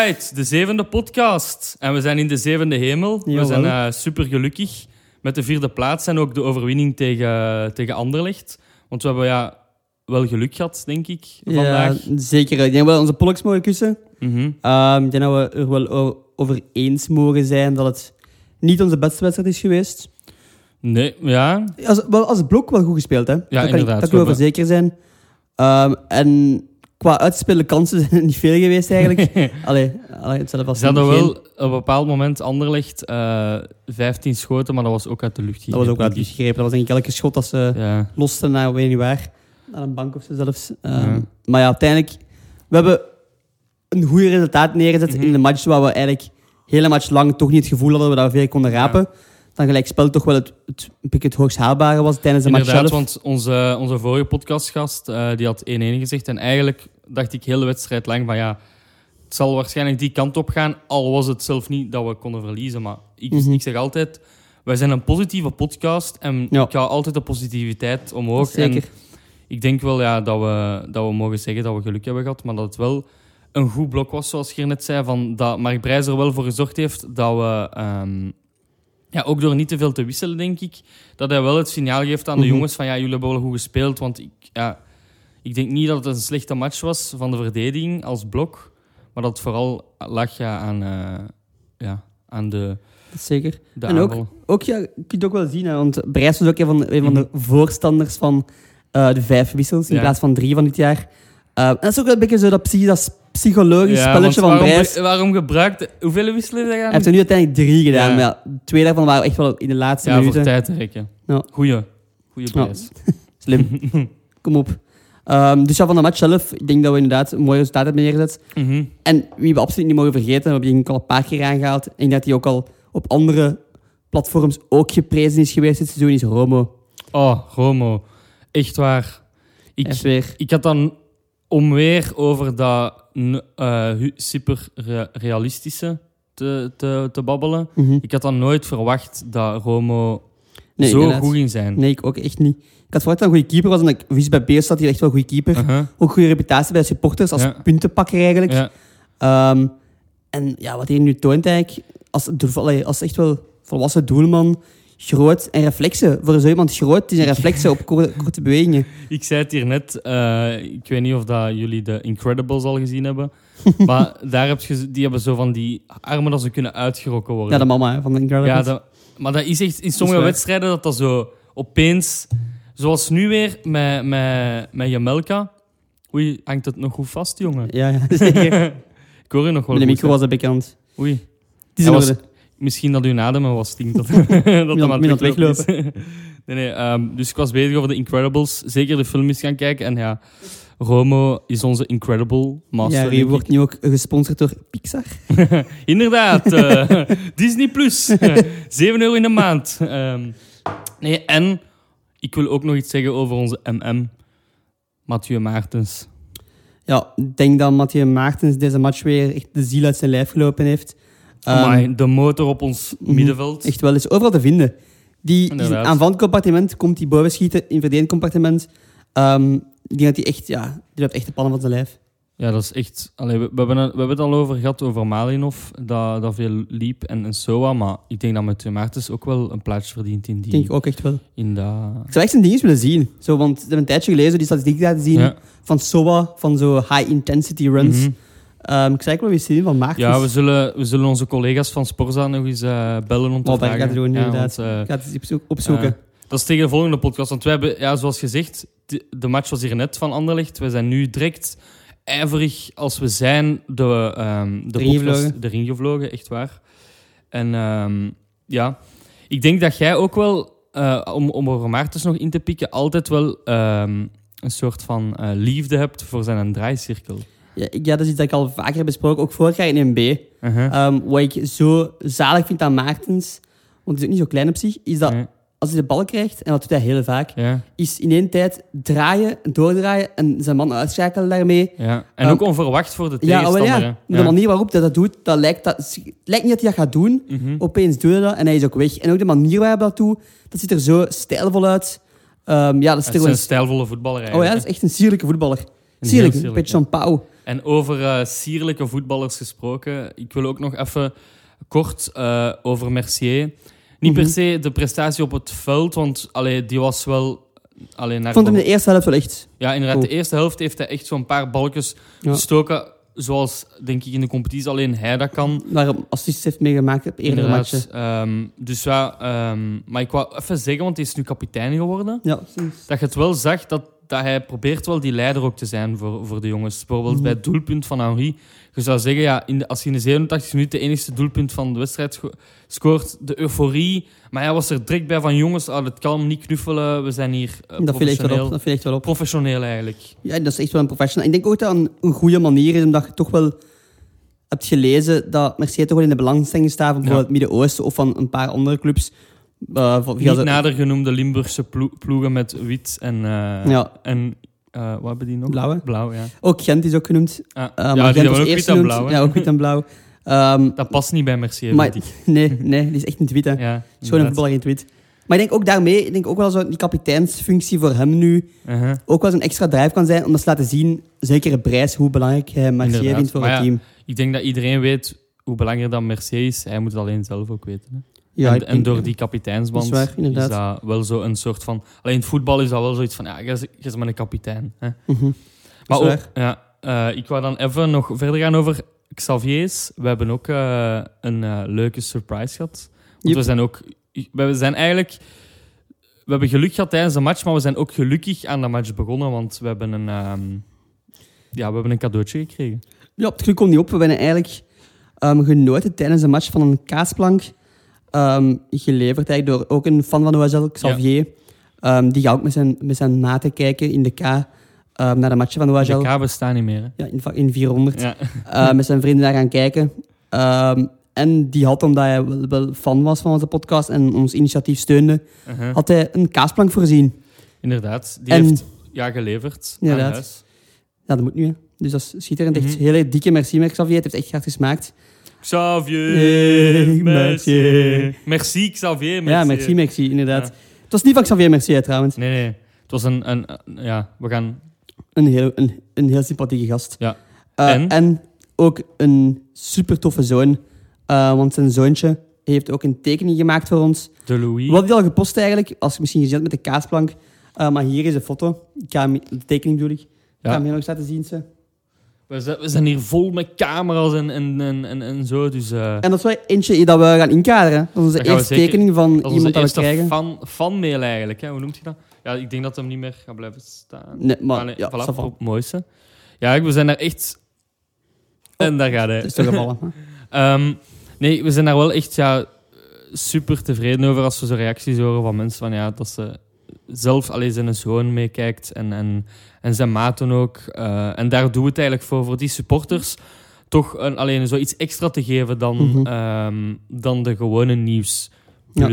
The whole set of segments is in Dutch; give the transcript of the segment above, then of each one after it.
Alright, de zevende podcast. En we zijn in de zevende hemel. We zijn eh, super gelukkig met de vierde plaats en ook de overwinning tegen, tegen Anderlecht. Want we hebben ja, wel geluk gehad, denk ik, vandaag. Ja, zeker. Ik denk dat we onze pollux mogen kussen. Mhm. Ehm, ik denk dat we er wel over eens mogen zijn dat het niet onze beste wedstrijd is geweest. Nee, ja. Als, wel, als blok wel goed gespeeld, hè? Daar kan ik- inderdaad. Daar kunnen we over zeker zijn. Ehm, en qua uitspelen kansen zijn er niet veel geweest, eigenlijk. allee, allee, hetzelfde als Ze hadden wel op een bepaald moment Anderlecht eh 15 schoten, maar dat was ook uit de lucht Dat was ook uit de gegrepen. Dat was denk ik elke schot dat ze. Ja. losten naar, weet niet waar, naar een bank of zo zelfs. Ehm, Ja. Maar ja, uiteindelijk, we hebben een goed resultaat neergezet Mhm. in een match waar we eigenlijk hele match lang toch niet het gevoel hadden dat we daar veel konden rapen. Dan gelijk spel toch wel het, het, het hoogst haalbare was tijdens de match Inderdaad, zelf. want onze, onze vorige podcastgast eh, die had 1-1 gezegd. En eigenlijk dacht ik heel de wedstrijd lang van ja, het zal waarschijnlijk die kant op gaan. Al was het zelf niet dat we konden verliezen. Maar ik, Mhm. ik zeg altijd, wij zijn een positieve podcast. En Ja. ik hou altijd de positiviteit omhoog. Zeker. En ik denk wel ja, dat, we, dat we mogen zeggen dat we geluk hebben gehad. Maar dat het wel een goed blok was, zoals je net zei. Van dat Mark Brijs er wel voor gezorgd heeft dat we... ehm, ja, ook door niet te veel te wisselen, denk ik, dat hij wel het signaal geeft aan de Mhm. jongens van ja, jullie hebben wel goed gespeeld. Want ik, ja, ik denk niet dat het een slechte match was van de verdediging als blok. Maar dat het vooral lag ja, aan, eh, ja, aan de, Zeker. de En ook-. Ook, ja, je kunt ook wel zien, hè, want Brijs was ook een van, een van de Mhm. voorstanders van eh, de vijf wissels in Ja. plaats van drie van dit jaar. Eh, en dat is ook wel een beetje zo dat, dat psychologisch Ja, spelletje van waarom, Brijs. Waarom gebruikte... Hoeveel wisselen heb je Hij heeft er nu uiteindelijk drie gedaan, Ja. maar twee daarvan waren echt wel in de laatste Ja, voor minuten. tijd te rekken. Ja. Goeie. Goeie Ja. prijs. Slim. Kom op. Ehm, dus ja, van de match zelf, ik denk dat we inderdaad een mooi resultaat hebben neergezet. Mhm. En wie we absoluut niet mogen vergeten, we hebben die al een paar keer aangehaald. En ik denk dat hij ook al op andere platforms ook geprezen is geweest dit seizoen, is Romo. Oh, Romo. Echt waar. Ik, weer... Ik had dan om weer over dat eh, super re- realistische te, te, te babbelen. Mhm. Ik had dan nooit verwacht dat Romo Nee, zo inderdaad. goed ging zijn. Nee, ik ook echt niet. Ik had verwacht dat een goede keeper was. En ik wist bij Beers dat hij echt wel een goede keeper. Uh-huh. Ook goede reputatie bij de supporters als Ja. puntenpakker eigenlijk. Ja. Ehm, en ja, wat hij nu toont eigenlijk, als, als echt wel volwassen doelman, groot en reflexen. Voor zo iemand groot, die zijn reflexen op korte, korte bewegingen. Ik zei het hier net. eh, ik weet niet of dat jullie de Incredibles al gezien hebben. maar daar heb je, die hebben zo van die armen dat ze kunnen uitgerokken worden. Ja, de mama hè, van de Incredibles. Ja, dat- maar dat is echt in sommige wedstrijden dat dat zo opeens... Zoals nu weer met, met, met Jamelka. Oei, hangt het nog goed vast, jongen? ja, ja, zeker. Ik hoor je nog wel Met de goed, micro was dat bekend. Oei. Die is Hij in was- orde. Misschien dat uw adem was stinkt. Dat, dat hem aan het het weglopen nee, nee. ehm, dus ik was bezig over de Incredibles. Zeker de film eens gaan kijken. En ja, Romo is onze Incredible master. Ja, die ik. wordt nu ook gesponsord door Pixar. Inderdaad. eh, Disney Plus. 7 euro in de maand. Ehm, nee, en ik wil ook nog iets zeggen over onze MM. Mathieu Maartens. Ja, ik denk dat Mathieu Maartens deze match weer echt de ziel uit zijn lijf gelopen heeft. Ehm, Amai, de motor op ons mhm. middenveld. Echt wel, is overal te vinden. Die, die aanvallend compartiment komt die boven schieten in verdedigend compartiment. Ehm, ik denk dat hij echt, ja, die loopt echt de pannen van zijn lijf. Ja, dat is echt... Allee, we, we, hebben het, we hebben het al over gehad, over Malinov, dat, dat veel liep en, en Soa. Maar ik denk dat Mathieu Maartens ook wel een plaatsje verdient in Ik die... denk ook echt wel. In dat... Ik zou echt zijn dingen willen zien. Zo, want we hebben een tijdje gelezen die statistieken laten zien Ja. van SOA, van zo high-intensity runs. Mhm. Ehm, ik zou echt wel weer zien van Maartens. Ja, we zullen, we zullen onze collega's van Sporza nog eens eh, bellen om te Wat vragen. gaan doen, Ja, inderdaad. want, eh, Ik ga het eens opzoek- opzoeken. Eh, dat is tegen de volgende podcast. Want wij hebben, ja, zoals gezegd, de, de match was hier net van Anderlecht. We zijn nu direct ijverig als we zijn de, ehm de Erin podcast gevlogen. echt waar. En ehm, ja, ik denk dat jij ook wel, eh, om, om over Maartens nog in te pikken, altijd wel ehm, een soort van eh, liefde hebt voor zijn draaicirkel. ja, ja, dat is iets dat ik al vaker heb besproken, ook vorig jaar in MB. Uh-huh. Ehm, wat ik zo zalig vind aan Maartens, want hij is ook niet zo klein op zich, is dat als hij de bal krijgt, en dat doet hij heel vaak, ja, is in één tijd draaien, doordraaien en zijn man uitschakelen daarmee. ja. En ook onverwacht voor de Ja, tegenstander. hè. ja. De manier waarop hij dat doet, dat lijkt, dat, het lijkt niet dat hij dat gaat doen. Mhm. Opeens doet hij dat en hij is ook weg. En ook de manier waarop hij dat doet, dat ziet er zo stijlvol uit. Ehm, ja, dat is er een stijlvolle voetballer Oh ja, dat is echt een sierlijke voetballer. Een Sierlijk, heel een beetje zo'n pauw. En over eh, sierlijke voetballers gesproken, ik wil ook nog even kort eh, over Mercier. Niet per Mhm. se de prestatie op het veld, want allee, die was wel... Allee, naar Ik vond hem in de eerste helft wel echt... Ja, inderdaad. De eerste helft heeft hij echt zo'n paar balkjes Ja. gestoken, zoals denk ik in de competitie alleen hij dat kan. Waar hij assists heeft meegemaakt op eerdere matchen. Ehm, dus ja, ehm, maar ik wou even zeggen, want hij is nu kapitein geworden, Ja, sinds- dat je het wel zag dat, dat hij probeert wel die leider ook te zijn voor, voor de jongens. Bijvoorbeeld Mhm. bij het doelpunt van Henri. Je zou zeggen, ja, in de, als je in de 87 minuten de enigste doelpunt van de wedstrijd sco- scoort, de euforie. Maar hij was er direct bij van, jongens, oh, het kan niet knuffelen, we zijn hier eh, dat viel echt wel professioneel. op. Dat viel echt wel op. Professioneel eigenlijk. Ja, dat is echt wel een professional. Ik denk ook dat het een, goede manier is, omdat je toch wel hebt gelezen dat Mercier toch wel in de belangstelling staat van bijvoorbeeld het Midden-Oosten of van een paar andere clubs. Uh, via Niet de- nader genoemde Limburgse plo- ploegen met wit en, eh, Ja. en eh, wat hebben die nog? Blauwe. Blauw, ja. Ook Gent is ook genoemd. Ah, Uh, ja, maar die Gent hebben was ook eerst wit en genoemd. blauw. hè. Ja, ook wit en blauw. Ehm, Dat past niet bij Mercier, maar, vind ik. nee, nee, die is echt niet wit. Hè. Ja, Schoon een inderdaad. voetballer in wit. Maar ik denk ook daarmee, ik denk ook wel zo die kapiteinsfunctie voor hem nu Uh-huh. ook wel eens een extra drive kan zijn om eens te laten zien, zeker een prijs, hoe belangrijk hij Mercier Inderdaad. vindt voor Maar het ja, team. Ik denk dat iedereen weet hoe belangrijk dat Mercier is. Hij moet het alleen zelf ook weten. Hè. Ja, en, door die kapiteinsband is waar, inderdaad. is dat wel zo een soort van... Alleen in het voetbal is dat wel zoiets van, ja, is- jij is maar een kapitein. Hè. Mhm. Maar ook, ja, eh, ik wou dan even nog verder gaan over Xavier's. We hebben ook eh, een eh, leuke surprise gehad. Want Yep. we zijn ook... We zijn eigenlijk... We hebben geluk gehad tijdens de match, maar we zijn ook gelukkig aan de match begonnen, want we hebben een, ehm, ja, we hebben een cadeautje gekregen. Ja, het geluk komt niet op. We zijn eigenlijk ehm, genoten tijdens de match van een kaasplank. Ehm, geleverd eigenlijk door ook een fan van OSL, Xavier. Ehm, die gaat ook met zijn, met zijn maten kijken in de K ehm, naar de matchen van OSL. De kabels staan niet meer. Hè? Ja, in, in 400. Ja. Eh, met zijn vrienden daar gaan kijken. En die had, omdat hij wel, wel fan was van onze podcast en ons initiatief steunde, Uh-huh. had hij een kaasplank voorzien. Inderdaad, die En- heeft ja, geleverd aan Inderdaad. huis. Ja, dat moet nu. Hè. Dus dat is schitterend. Echt Mhm. hele dikke merci, Xavier. Het heeft echt hard gesmaakt. Xavier, merci. merci. Merci, Xavier, merci. Ja, merci, merci, inderdaad. Ja. Het was niet van Xavier Mercier trouwens. Nee, nee. Het was een, een, een- ja, we gaan... Een heel, een, een heel sympathieke gast. Ja. Eh, En? ook een super toffe zoon. Eh, want zijn zoontje heeft ook een tekening gemaakt voor ons. De Louis. Wat had hij al gepost eigenlijk? Als je misschien gezien hebt met de kaasplank. Eh, maar hier is een foto. Ik ga hem, de tekening bedoel ik. Ik ga hem hier nog eens laten zien. Ze. We zijn, we zijn hier vol met camera's en, en, en, en, en zo, dus... eh, En dat is wel eentje dat we gaan inkaderen. Dat is onze Dat gaan we eerste zeker- tekening van dat is onze iemand dat we eerste krijgen. fan, fanmail eigenlijk, hè. hoe noemt je dat? Ja, ik denk dat hem niet meer gaat blijven staan. Nee, maar Allee, ja, voilà, ça va. voor het mooiste. Ja, we zijn daar echt... En daar gaat hij. Is toch gevallen. hè? Ehm, nee, we zijn daar wel echt ja, super tevreden over als we zo reacties horen van mensen van ja, dat ze zelf alleen zijn zoon meekijkt en, en, en zijn maten ook. Eh, en daar doen we het eigenlijk voor, voor die supporters. Toch een, alleen zoiets extra te geven dan, ehm, dan de gewone nieuws. Ja,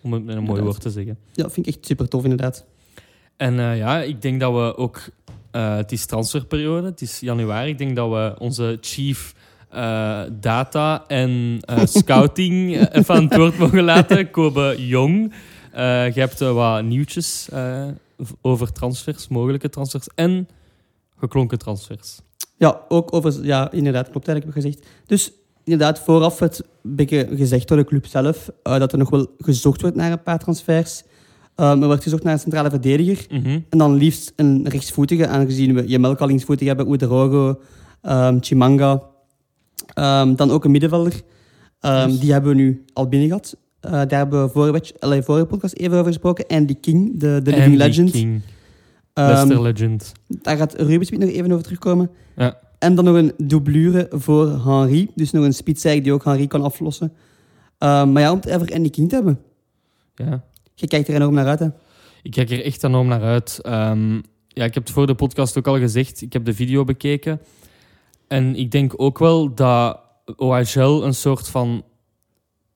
Om het met een mooi woord te zeggen. Ja, vind ik echt super tof inderdaad. En eh, ja, ik denk dat we ook... eh, het is transferperiode, het is januari. Ik denk dat we onze chief data en scouting even aan het woord mogen laten. Kobe Jong. Eh, je hebt eh, wat nieuwtjes eh, over transfers, mogelijke transfers en geklonken transfers. Ja, ook over... Ja, inderdaad, klopt eigenlijk gezegd. Dus inderdaad, vooraf een beetje gezegd door de club zelf dat er nog wel gezocht wordt naar een paar transfers. Ehm, er wordt gezocht naar een centrale verdediger. Mhm. En dan liefst een rechtsvoetige, aangezien we Jamelka al linksvoetig hebben, Oederogo, ehm Chimanga. Ehm, dan ook een middenvelder. Ehm, Yes. Die hebben we nu al binnen gehad. Eh, daar hebben we vorige, allee, vorige podcast even over gesproken. Andy King, de, de Living Legend. King, Leicester Legend. daar gaat Ruben Smit nog even over terugkomen. Ja. En dan nog een doublure voor Henri. Dus nog een eigenlijk die ook Henri kan aflossen. Ehm, maar ja, om het even Andy King te hebben. Ja. Je kijkt er enorm naar uit, hè? Ik kijk er echt enorm naar uit. Ehm, ja, ik heb het voor de podcast ook al gezegd. Ik heb de video bekeken. En ik denk ook wel dat OHL een soort van...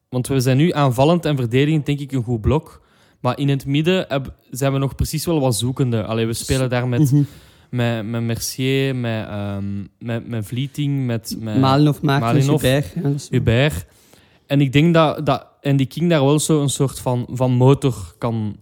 Want we zijn nu aanvallend en verdedigend, denk ik, een goed blok. Maar in het midden heb- zijn we nog precies wel wat zoekende. Allee, we spelen daar met, Mhm. met, met Mercier, met, ehm, met, met Vlieting, met, met Malinov Malinov. is- Hubert. En ik denk dat, dat Andy King daar wel zo een soort van, van motor kan...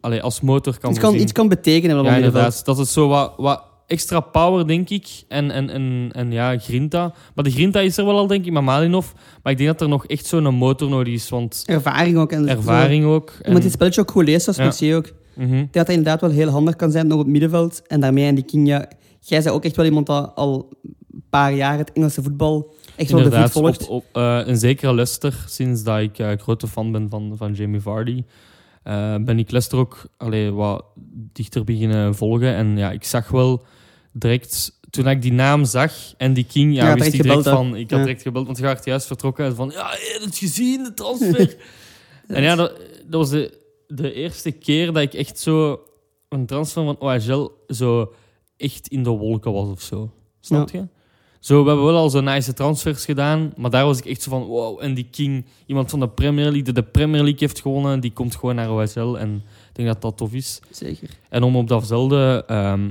allee, als motor kan iets, kan, iets kan betekenen Ja, het inderdaad. Dat het zo wat, wat extra power, denk ik. En, en, en, en ja, Grinta. Maar de Grinta is er wel al, denk ik, met Malinov. Maar ik denk dat er nog echt zo'n motor nodig is. Want Ervaring ook. En ervaring ook. Je En, moet dit spelletje ook goed lezen, als Ja. Ook. Mhm. Dat hij inderdaad wel heel handig kan zijn nog op het middenveld. En daarmee aan die King, ja, jij bent ook echt wel iemand dat al een paar jaar het Engelse voetbal echt wel de voet volgt. op, op, eh, een zekere Leicester, sinds dat ik eh, grote fan ben van, van Jamie Vardy, eh, ben ik Leicester ook allee, wat dichter beginnen volgen. En ja, ik zag wel direct, toen ik die naam zag en die King, ja, Ja, wist ik direct van, ik had direct gebeld, want je werd juist vertrokken en van, ja, heb het gezien, de transfer? en ja, dat, dat was de, de eerste keer dat ik echt zo een transfer van OHL zo echt in de wolken was of zo. Snap je? Zo, we hebben wel al zo nice transfers gedaan, maar daar was ik echt zo van, wow. En die King, iemand van de Premier League, die de Premier League heeft gewonnen, die komt gewoon naar OSL. En ik denk dat dat tof is. Zeker. En om op datzelfde, ehm,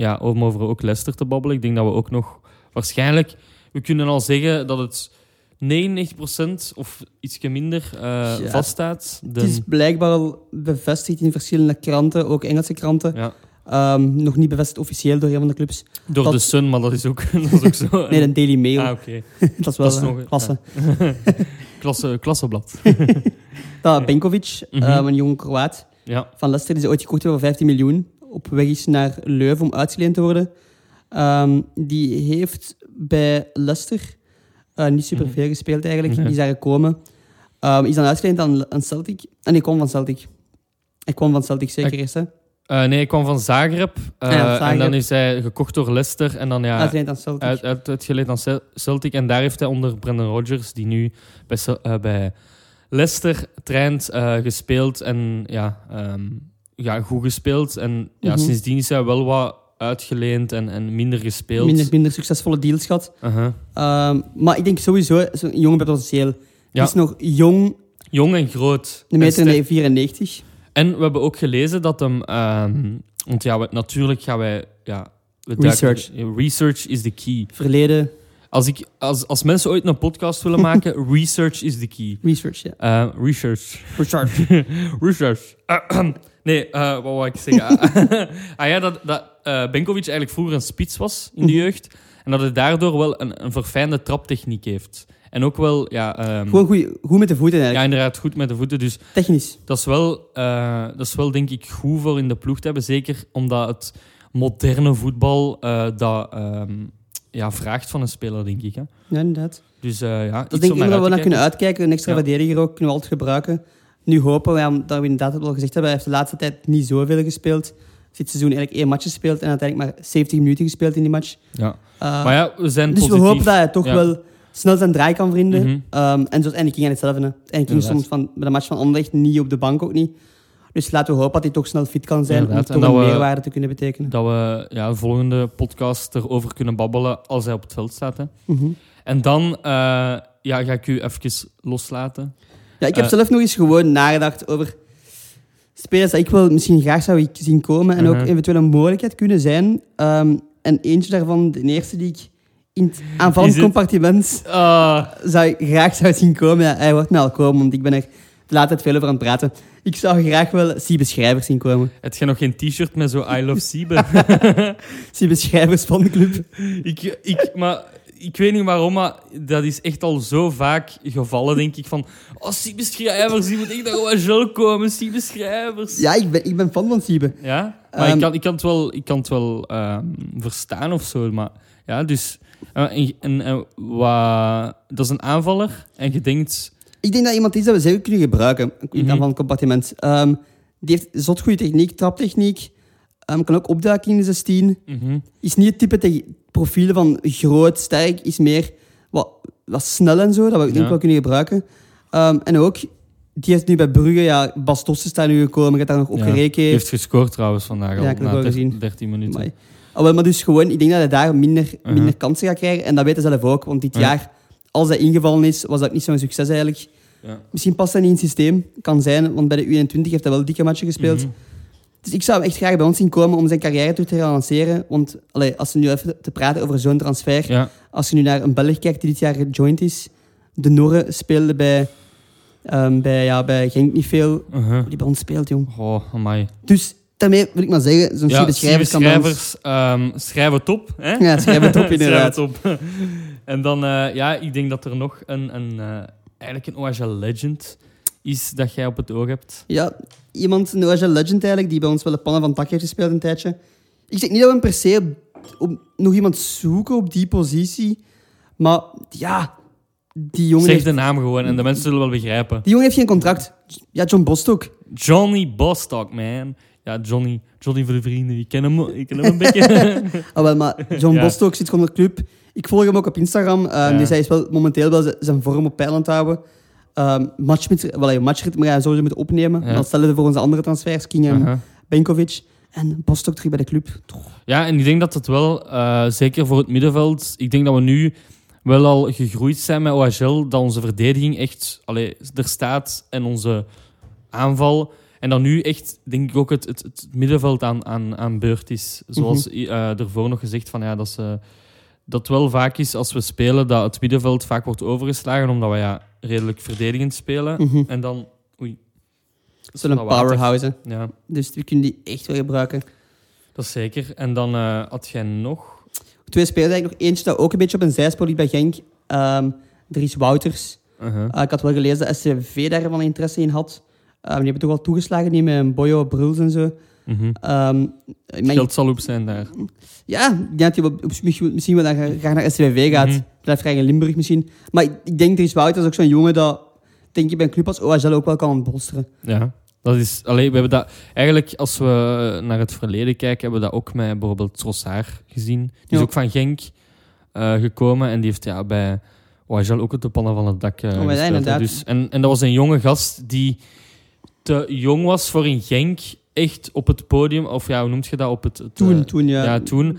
ja, om over ook Leicester te babbelen, ik denk dat we ook nog waarschijnlijk, we kunnen al zeggen dat het 99% of ietsje minder eh, Ja. vaststaat. De, Het is blijkbaar al bevestigd in verschillende kranten, ook Engelse kranten. ja, Ehm, nog niet bevestigd officieel door een van de clubs. door dat- de Sun, maar dat is ook, dat is ook zo. Nee, de Daily Mail. Ah, oké. dat is wel dat is eh, nog- klasse. Klasse, klasseblad. Dat Benkovic, Mhm. ehm, een jonge Kroaat ja. van Leicester, die ze ooit gekocht hebben voor 15 miljoen, op weg is naar Leuven om uitgeleend te worden. Ehm, die heeft bij Leicester eh, niet superveel gespeeld eigenlijk. Mhm. Die is daar gekomen. Ehm, is dan uitgeleend aan, aan Celtic. En die kwam van Celtic. Hij kwam van Celtic zeker Ik- eerst, hè? Eh, nee, ik kwam van Zagreb. eh, Ah ja, Zagreb. En dan is hij gekocht door Leicester. En dan ja, Uitgeleend aan Celtic. uit, uit, uitgeleend aan Cel- Celtic. En daar heeft hij onder Brendan Rodgers, die nu bij, eh, bij Leicester traint, eh, gespeeld. En ja, ehm, ja, goed gespeeld. En ja, Mhm. sindsdien is hij wel wat uitgeleend en, en minder gespeeld. minder, minder succesvolle deals gehad. Uh-huh. Ehm, maar ik denk sowieso, zo'n jongen potentieel. Ja. Is nog jong, Jong en groot. En meter en 94. En we hebben ook gelezen dat hem... ehm, want ja, we- natuurlijk gaan wij... Ja, we duiken- Research. research is the key. Verleden, Als, ik, als, als mensen ooit een podcast willen maken, research is the key. research, ja. Eh, research. Research. research. Nee, eh, wat wou ik zeggen? ah ja, dat, dat eh, Benkovic eigenlijk vroeger een spits was in de Mhm. jeugd. En dat hij daardoor wel een, een verfijnde traptechniek heeft. En ook wel, ja, ehm, Gewoon goed, goed met de voeten ja, eigenlijk. inderdaad goed met de voeten. Dus Technisch. dat is, wel, eh, dat is wel, denk ik, goed voor in de ploeg te hebben. Zeker omdat het moderne voetbal dat ehm, ja, vraagt van een speler, denk ik. Hè. Ja, inderdaad. Dus ja, Dat denk ik dat we naar kunnen kijken. uitkijken. Een extra Ja. verdediger ook kunnen we altijd gebruiken. Nu hopen we, dat we inderdaad het al gezegd hebben, hij heeft de laatste tijd niet zoveel gespeeld. Dit seizoen eigenlijk één match gespeeld en uiteindelijk maar 70 minuten gespeeld in die match. Ja. Uh, Maar ja, we zijn dus positief. we hopen dat hij toch Ja. wel snel zijn draai kan vinden. Ehm, en zoals Andy King aan hetzelfde. hè. Andy King stond van, bij de match van Anderlecht niet op de bank ook niet. Dus laten we hopen dat hij toch snel fit kan zijn Inderdaad. om En toch een meerwaarde te kunnen betekenen. Dat we ja, de volgende podcast erover kunnen babbelen als hij op het veld staat. Hè. Mhm. En dan eh, ja, ga ik u even loslaten. Ja, ik heb Eh. zelf nog eens gewoon nagedacht over spelers dat ik wel misschien graag zou zien komen en ook Mhm. eventueel een mogelijkheid kunnen zijn. Ehm, en eentje daarvan, de eerste die ik in het aanvallend het- compartiment Ah, zou ik graag zou zien komen. Ja, hij wordt mij al komen, want ik ben er de laatste tijd veel over aan het praten. Ik zou graag wel Siebe Schrijvers zien komen. heb je nog geen t-shirt met zo I love Siebe? Siebe Schrijvers van de club. ik, ik, maar ik weet niet waarom, maar dat is echt al zo vaak gevallen, denk ik. Van, oh, Siebe Schrijvers, die moet echt naar OHL komen. Siebe Schrijvers. Ja, ik ben, ik ben fan van Siebe. Ja? Maar Ehm, ik, kan, ik kan het wel, ik kan het wel ehm, verstaan of zo. Maar ja, dus... eh, en, en, en wat- dat is een aanvaller. En je denkt... Ik denk dat iemand is dat we zeker kunnen gebruiken in het Mhm. aanvallend compartiment. Ehm, die heeft zot goede techniek, traptechniek. Ehm, kan ook opduiken in de 16. mhm, Is niet het type te- profiel van groot, sterk. Is meer wat, wat snel en zo, dat we denk ik Ja. wel kunnen gebruiken. Ehm, en ook, die heeft nu bij Brugge, ja, Bas Tossen staat nu gekomen, gaat daar nog op Ja. Die heeft gescoord trouwens vandaag al. Ja, ik heb na het wel der- gezien. 13 minuten. Maar, ah, maar dus gewoon, ik denk dat hij daar minder, minder kansen gaat krijgen. En dat weet hij zelf ook, want dit Ja. jaar, als hij ingevallen is, was dat niet zo'n succes eigenlijk. Ja. Misschien past hij niet in het systeem, kan zijn, want bij de U21 heeft hij wel dikke matchen gespeeld. Mhm. Dus ik zou hem echt graag bij ons zien komen om zijn carrière toe te relanceren. Want allee, als we nu even te praten over zo'n transfer, Ja, als je nu naar een Belg kijkt die dit jaar gejoind is, de Norre speelde bij, ehm, bij, ja, bij Genk niet veel, uh-huh. die bij ons speelt, jong. Oh, amai. Dus daarmee wil ik maar zeggen, zo'n Ja, Schrijvers kan ons- schrijvers ehm, schrijven top. Hè? Ja, schrijven het op inderdaad. Schrijven en dan, eh, ja, ik denk dat er nog een, een eh, eigenlijk een OHL legend is dat jij op het oog hebt. Ja, iemand, een OHL legend eigenlijk, die bij ons wel de pannen van het dak heeft gespeeld een tijdje. Ik zeg niet dat we per se op, nog iemand zoeken op die positie, maar ja, die jongen, Zeg heeft, de naam gewoon en de mensen zullen wel begrijpen. die jongen heeft geen contract. Ja, John Bostock. Johnny Bostock, man. Ja, Johnny, Johnny voor de vrienden. Ik ken hem, ik ken hem een beetje. Ah, wel, maar John Ja. Bostock zit gewoon op de club. Ik volg hem ook op Instagram, eh, Ja. dus hij is wel momenteel wel zijn vorm op peil aan het houden. Ehm match met, wel, een matchritme gaan sowieso moeten opnemen. Dan stellen we voor onze andere transfers, King en. Benkovic. En Bostock terug bij de club. Ja, en ik denk dat het wel, eh, zeker voor het middenveld, ik denk dat we nu wel al gegroeid zijn met OHL, dat onze verdediging echt allee, er staat en onze aanval. En dat nu echt, denk ik, ook het, het, het middenveld aan, aan, aan beurt is. Zoals eh ervoor nog gezegd, van, ja, dat, ze, dat wel vaak is als we spelen, dat het middenveld vaak wordt overgeslagen, omdat we ja, redelijk verdedigend spelen. Mhm. En dan... Oei. Dat water. powerhouse. hè. Ja, Dus we kunnen die echt wel gebruiken. dat is zeker. En dan eh, had jij nog... Twee spelers eigenlijk nog eentje dat ook een beetje op een zijspoor liep bij Genk. Ehm Dries Wouters. Uh-huh. Uh, ik had wel gelezen dat SCV daar wel interesse in had. Um, die hebben toch wel toegeslagen, die met een Boyo, Bruls en zo. Het maar- geld zal op zijn daar. Ja, dat op- misschien wel naar, graag naar SCV gaat. Mhm. Blijft graag in Limburg misschien. Maar ik, ik denk Dries Wouters is ook zo'n jongen dat, denk ik, bij een club als OHL ook wel kan ontbolsteren. Ja, dat is... Allee, we hebben dat... Eigenlijk, als we naar het verleden kijken, hebben we dat ook met bijvoorbeeld Trossard gezien. Die is ook van Genk eh, gekomen en die heeft ja, bij OHL ook het de pannen van het dak Oh, inderdaad. Dus, en, en dat was een jonge gast die te jong was voor in Genk echt op het podium, of ja, hoe noemt je dat? Op het, het, Toen, eh, toen, ja. ja, toen.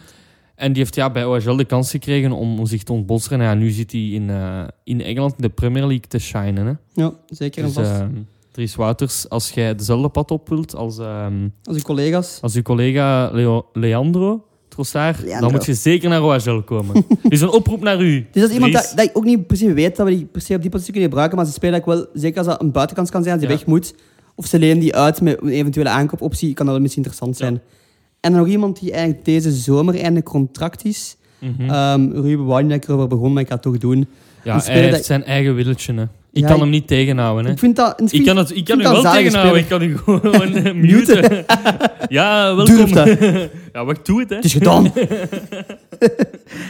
En die heeft ja, bij OHL de kans gekregen om, om zich te ontbolsteren. En ja, nu zit hij in, eh, in Engeland in de Premier League te shinen. Hè? Ja, zeker en Dus, vast. eh, Dries Wouters, als jij dezelfde pad op wilt als, ehm, als uw collega's. als uw collega Leo, Leandro Trossard, Leandro. dan moet je zeker naar OHL komen. dus een oproep naar u. Dus dat is iemand dat, dat ik ook niet precies weet dat we die se op die positie kunnen gebruiken, maar ze spelen ik wel, zeker als dat een buitenkant kan zijn, als die Ja. weg moet, of ze lenen die uit met een eventuele aankoopoptie, kan dat wel misschien interessant Ja. zijn. En dan nog iemand die eigenlijk deze zomer einde contract is. Ehm Ruben Wijn, ik erover begon, maar ik ga het toch doen. ja, hij speler heeft dat- zijn eigen willetje. Hè. Ik Ja, kan hem niet tegenhouden. Hè. Ik vind dat... Ik kan, het, ik kan u wel tegenhouden, ik kan u gewoon eh, Muten. ja, welkom. Ja, wacht, doe het. Hè. Het is gedaan.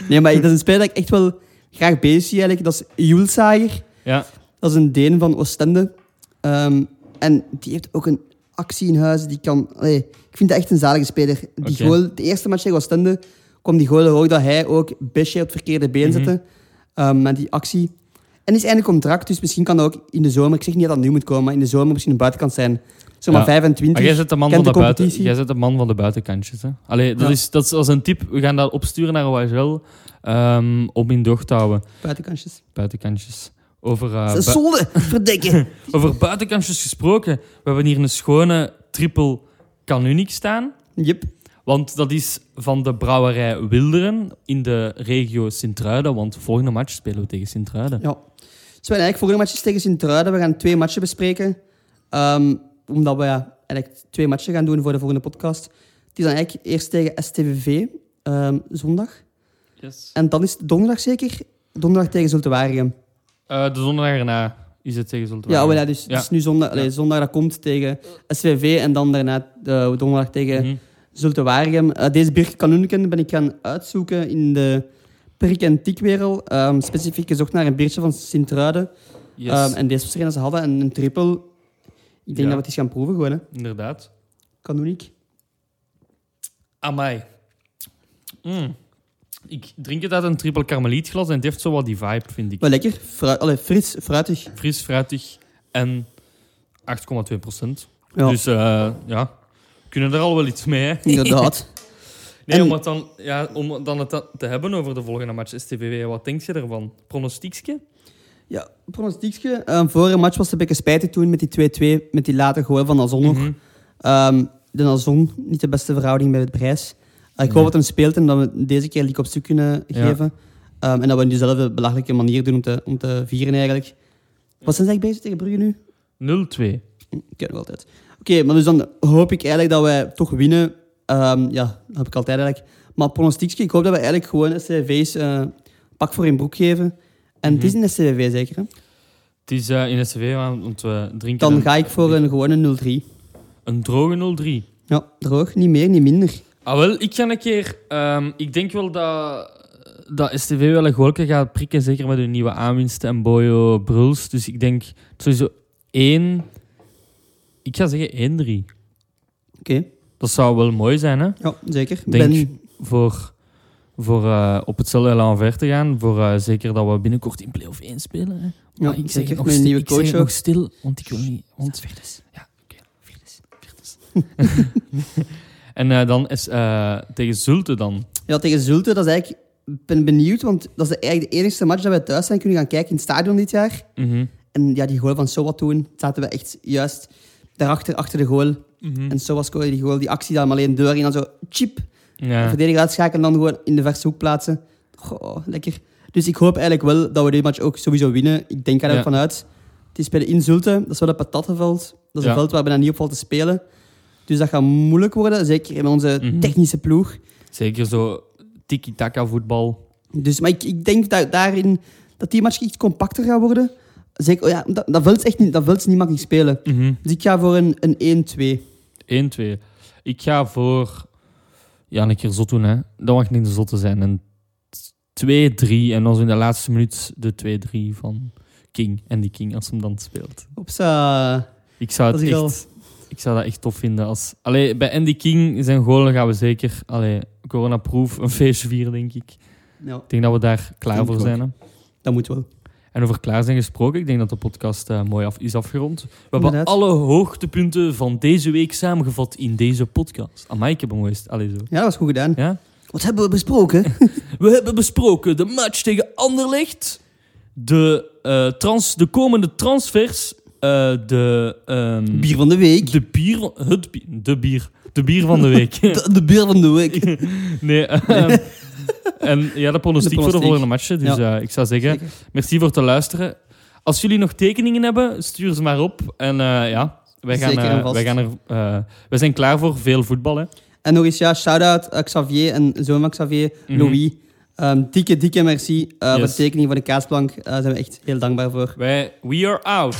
nee, maar dat is een speler dat ik echt wel graag bezig zie eigenlijk. Dat is Julsager. Ja, Dat is een Deen van Oostende. Ehm, en die heeft ook een actie in huis. Die kan... allee, ik vind dat echt een zalige speler. Die goal, de eerste match tegen Oostende kwam die goal er ook dat hij ook Besje op het verkeerde been Mhm. zette. Ehm, met die actie. En is eindelijk contract, dus misschien kan dat ook in de zomer... Ik zeg niet dat dat nu moet komen, maar in de zomer misschien een buitenkant zijn. Zomaar Ja. 25. maar jij zet de man, van de, de buiten, jij zet de man van de buitenkantjes. Hè. Allee, dat, Ja. is, dat is als een tip. We gaan dat opsturen naar OHL ehm, om in doog te houden. Buitenkantjes. Buitenkantjes. Over, eh, Dat is bu- zonde, verdikken. over buitenkantjes gesproken. We hebben hier een schone triple Canunic staan. Yep. Want dat is van de brouwerij Wilderen in de regio Sint-Truiden. Want volgende match spelen we tegen Sint-Truiden. Ja. Dus wij eigenlijk volgende match is tegen Sint-Truiden. We gaan twee matchen bespreken. Ehm, omdat we ja, eigenlijk twee matchen gaan doen voor de volgende podcast. Het is dan eigenlijk eerst tegen STVV, ehm, zondag. Yes. En dan is het donderdag zeker. Donderdag tegen Zulte Eh, de zondag erna is het tegen Ja, Zultuwagen. maar ja, dus, Ja. dus nu zondag, allee, zondag dat komt tegen SVV en dan daarna de donderdag tegen Mhm. Zulte Waregem. Eh, deze Birk Kanunken ben ik gaan uitzoeken in de prik- en tikwereld. Ehm specifiek gezocht naar een biertje van Sint-Truiden. Yes, Ehm, en deze verschenen ze hadden en een triple. Ik denk Ja. dat we het eens gaan proeven gewoon. Hè. inderdaad. Kanoniek. Amai. Mm. Ik drink het uit een triple karmelietglas en het heeft zo wat die vibe, vind ik. Wel lekker. Fruit, allee, fris, fruitig. Fris, fruitig en 8,2 procent. Ja, Dus eh, ja, kunnen er al wel iets mee. Hè? inderdaad. Nee, En- om, het dan, ja, om dan het te hebben over de volgende match STVV, wat denk je ervan? Pronostiekje? Ja, pronostiekje. Ehm vorige match was het een beetje spijtig toen met die 2-2, met die late goal van Nazon nog. Mhm. Ehm, de Nazon, niet de beste verhouding bij het prijs. Ik hoop dat hem speelt en dat we deze keer Liek op zoek kunnen geven. Ehm, en dat we op diezelfde belachelijke manier doen om te, om te vieren eigenlijk. Wat zijn ze eigenlijk bezig tegen Brugge nu? 0-2. Hm, Kennen we altijd. Oké, maar dus dan hoop ik eigenlijk dat wij toch winnen. Ehm, ja, dat heb ik altijd eigenlijk. Maar pronostiekje, ik hoop dat we eigenlijk gewoon SCV's eh pak voor in broek geven. En het is een SCV zeker, hè? Het is eh, in SCV, want we drinken Dan een, ga ik voor een gewone 0-3. een droge 0-3. Ja, droog. Niet meer, niet minder. Ah, wel, ik ga een keer... ehm, ik denk wel dat, dat STV wel een goalke gaat prikken, zeker met hun nieuwe aanwinsten en Boyo Bruls. Dus ik denk sowieso 1... Ik ga zeggen 1-3. Oké, Dat zou wel mooi zijn, hè? ja, zeker. Denk Ben, voor, voor eh, op hetzelfde elan ver te gaan. Voor eh, zeker dat we binnenkort in play-off 1 spelen. Hè. ja, Maar ik zeg zeker. het nog Met een stil- nieuwe ik zeg coach het ook. nog stil, want ik wil niet... Want... Ja, oké. Vierdes. Vierdes. en eh, dan is eh, tegen Zulte dan. Ja, tegen Zulte, dat is eigenlijk... Ik ben benieuwd, want dat is eigenlijk de enige match dat wij thuis zijn kunnen gaan kijken in het stadion dit jaar. Mhm. En ja, die goal van Sowa toen, zaten we echt juist daarachter, achter de goal. Mhm. En Sowa scoorde die goal, die actie dan alleen door en dan zo chip. Ja. verdediger uitschakelen en dan gewoon in de verse hoek plaatsen. Goh, lekker. Dus ik hoop eigenlijk wel dat we die match ook sowieso winnen. Ik denk er ook Ja. vanuit. Het is bij de Inzulte, dat is wel een patattenveld. Dat is Ja. een veld waar bijna niet op valt te spelen. Dus dat gaat moeilijk worden, zeker met onze Mhm. technische ploeg. Zeker zo tiki-taka voetbal. Dus, maar ik, ik denk dat daarin dat die match iets compacter gaat worden. Zeker, oh ja, dat, dat veld is echt niet, dat is niet makkelijk spelen. Dus ik ga voor een, een 1-2. 1-2. Ik ga voor... Ja, een keer zot doen, hè. Dat mag niet de zotte zijn. Een 2-3. En dan zo in de laatste minuut de 2-3 van King. En die King als hem dan speelt. Op z'n... Ik zou het echt... Ik zou dat echt tof vinden. Als... Allee, bij Andy King zijn goalen gaan we zeker... Allee, coronaproof een feestje vieren, denk ik. Ja, Ik denk dat we daar klaar voor zijn. Hè. dat moet wel. En over klaar zijn gesproken, ik denk dat de podcast eh, mooi af, is afgerond. We hebben alle hoogtepunten van deze week samengevat in deze podcast. Amai, ik heb een Allee, zo. Ja, dat was goed gedaan. Ja? Wat hebben we besproken? We hebben besproken de match tegen Anderlecht, de, eh, trans, de komende transfers, eh, de, ehm, Bier van de week. de bier, het bier, de bier, de bier van de week. De, de bier van de week. nee, ehm, en ja, de pronostiek De voor de volgende matchen. Dus Ja. eh, ik zou zeggen, Zeker. merci voor het luisteren. Als jullie nog tekeningen hebben, stuur ze maar op. En eh, ja, wij gaan, wij gaan er, wij zijn klaar voor veel voetbal. Hè. En nog eens, ja, shout-out Xavier en zoon van Xavier, Mhm. Louis. Ehm, dikke, dikke merci eh, voor de tekening van de kaasplank. Daar zijn we echt heel dankbaar voor. Wij, we are out.